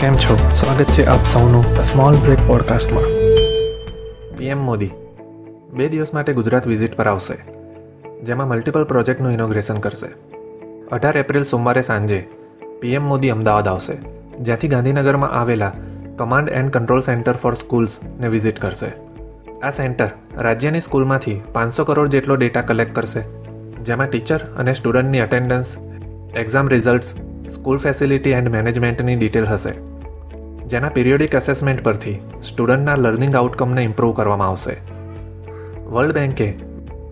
કેમ છો? સ્વાગત છે આપ સૌનું સ્મોલ બ્રેક પોડકાસ્ટમાં પીએમ મોદી, બે દિવસ માટે ગુજરાત વિઝિટ પર આવશે, જેમાં મલ્ટિપલ પ્રોજેક્ટનું ઇનોગ્રેશન કરશે. અઢાર એપ્રિલ સોમવારે સાંજે પીએમ મોદી અમદાવાદ આવશે, જ્યાંથી ગાંધીનગરમાં આવેલા command and control centre for સ્કૂલ્સને visit કરશે. આ સેન્ટર રાજ્યની સ્કૂલમાંથી પાંચસો કરોડ જેટલો ડેટા કલેક્ટ કરશે, જેમાં ટીચર અને સ્ટુડન્ટની attendance exam results school facility and મેનેજમેન્ટની ડિટેલ હશે. જેના પિરિયોડિક એસેસમેન્ટ પરથી સ્ટુડન્ટના લર્નિંગ આઉટકમને ઇમ્પ્રૂવ કરવામાં આવશે. વર્લ્ડ બેન્કે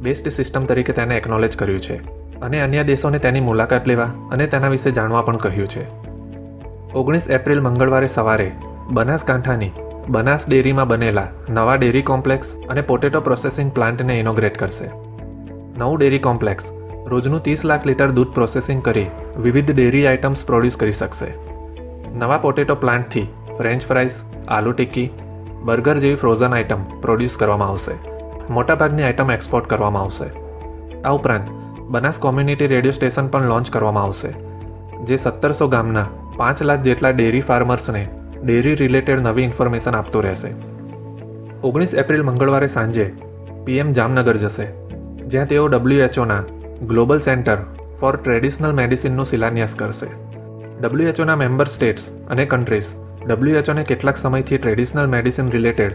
બેસ્ટ સિસ્ટમ તરીકે તેને એકનોલેજ કર્યું છે અને અન્ય દેશોને તેની મુલાકાત લેવા અને તેના વિશે જાણવા પણ કહ્યું છે. ઓગણીસ એપ્રિલ મંગળવારે સવારે બનાસકાંઠાની બનાસ ડેરીમાં બનેલા નવા ડેરી કોમ્પ્લેક્સ અને પોટેટો પ્રોસેસિંગ પ્લાન્ટને ઇનોગ્રેટ કરશે. નવું ડેરી કોમ્પ્લેક્સ રોજનું ત્રીસ લાખ લીટર દૂધ પ્રોસેસિંગ કરી વિવિધ ડેરી આઇટમ્સ પ્રોડ્યુસ કરી શકશે. નવા potato પ્લાન્ટથી French fries aloo tikki, burger જેવી ફ્રોઝન આઇટમ પ્રોડ્યુસ કરવામાં આવશે. મોટાભાગની આઇટમ એક્સપોર્ટ કરવામાં આવશે. આ ઉપરાંત બનાસ કોમ્યુનિટી રેડિયો સ્ટેશન પણ લોન્ચ કરવામાં આવશે, જે સત્તરસો ગામના પાંચ લાખ જેટલા ડેરી ફાર્મર્સને ડેરી રિલેટેડ નવી ઇન્ફોર્મેશન આપતું રહેશે. ઓગણીસ એપ્રિલ મંગળવારે સાંજે પીએમ જામનગર જશે, જ્યાં તેઓ ડબ્લ્યુએચઓના ગ્લોબલ સેન્ટર ફોર ટ્રેડિશનલ મેડિસિનનો શિલાન્યાસ કરશે. ડબ્લ્યુએચઓના મેમ્બર સ્ટેટ્સ અને કન્ટ્રીઝ, ડબ્લ્યુએચઓને કેટલાક સમયથી traditional medicine related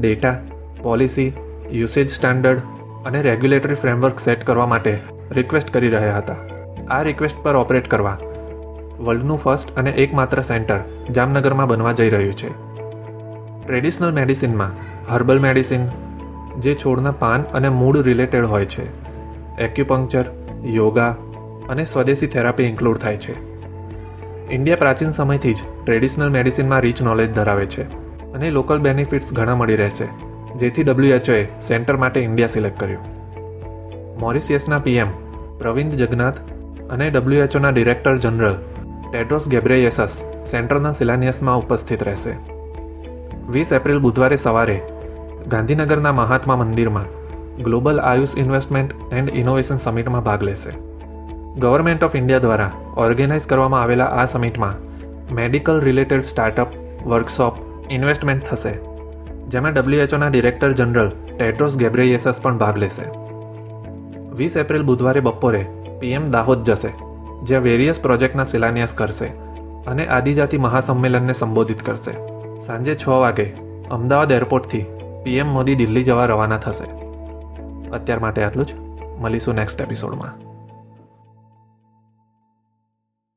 data, policy, usage standard અને રેગ્યુલેટરી ફ્રેમવર્ક સેટ કરવા માટે રિક્વેસ્ટ કરી રહ્યા હતા. આ રિક્વેસ્ટ પર ઓપરેટ કરવા વર્લ્ડનું ફર્સ્ટ અને એકમાત્ર સેન્ટર જામનગરમાં બનવા જઈ રહ્યું છે. ટ્રેડિશનલ મેડિસિનમાં હર્બલ મેડિસિન, જે છોડના પાન અને મૂળ રિલેટેડ હોય છે. એક્યુપંક્ચર, યોગા અને સ્વદેશી થેરાપી ઇન્ક્લુડ થાય છે. ઇન્ડિયા પ્રાચીન સમયથી જ ટ્રેડિશનલ મેડિસિનમાં રીચ નોલેજ ધરાવે છે અને લોકલ બેનિફિટ્સ ઘણા મળી રહેશે, જેથી ડબ્લ્યુએચઓએ સેન્ટર માટે ઇન્ડિયા સિલેક્ટ કર્યું. મોરિસિયસના પીએમ પ્રવિંદ જગન્નાથ અને ડબ્લ્યુએચઓના ડિરેક્ટર જનરલ ટેડ્રોસ ગેબ્રેયસસ સેન્ટરના શિલાન્યાસમાં ઉપસ્થિત રહેશે. વીસ એપ્રિલ બુધવારે સવારે ગાંધીનગરના મહાત્મા મંદિરમાં global Ayush investment and innovation સમિટમાં ભાગ લેશે. ગવર્મેન્ટ ઓફ ઇન્ડિયા દ્વારા ઓર્ગેનાઇઝ કરવામાં આવેલા આ સમિટમાં medical related startup workshop investment થશે, જેમાં ડબ્લ્યુએચઓના ડિરેક્ટર જનરલ ટેડ્રોસ ગેબ્રેયસસ પણ ભાગ લેશે. વીસ એપ્રિલ બુધવારે બપોરે પીએમ દાહોદ જશે, જ્યાં વેરિયસ પ્રોજેક્ટના શિલાન્યાસ કરશે અને આદિજાતિ મહાસંમેલનને સંબોધિત કરશે. સાંજે છ વાગે અમદાવાદ એરપોર્ટથી પીએમ મોદી દિલ્હી જવા રવાના થશે. અત્યાર માટે આટલું જ. મળીશું નેક્સ્ટ એપિસોડમાં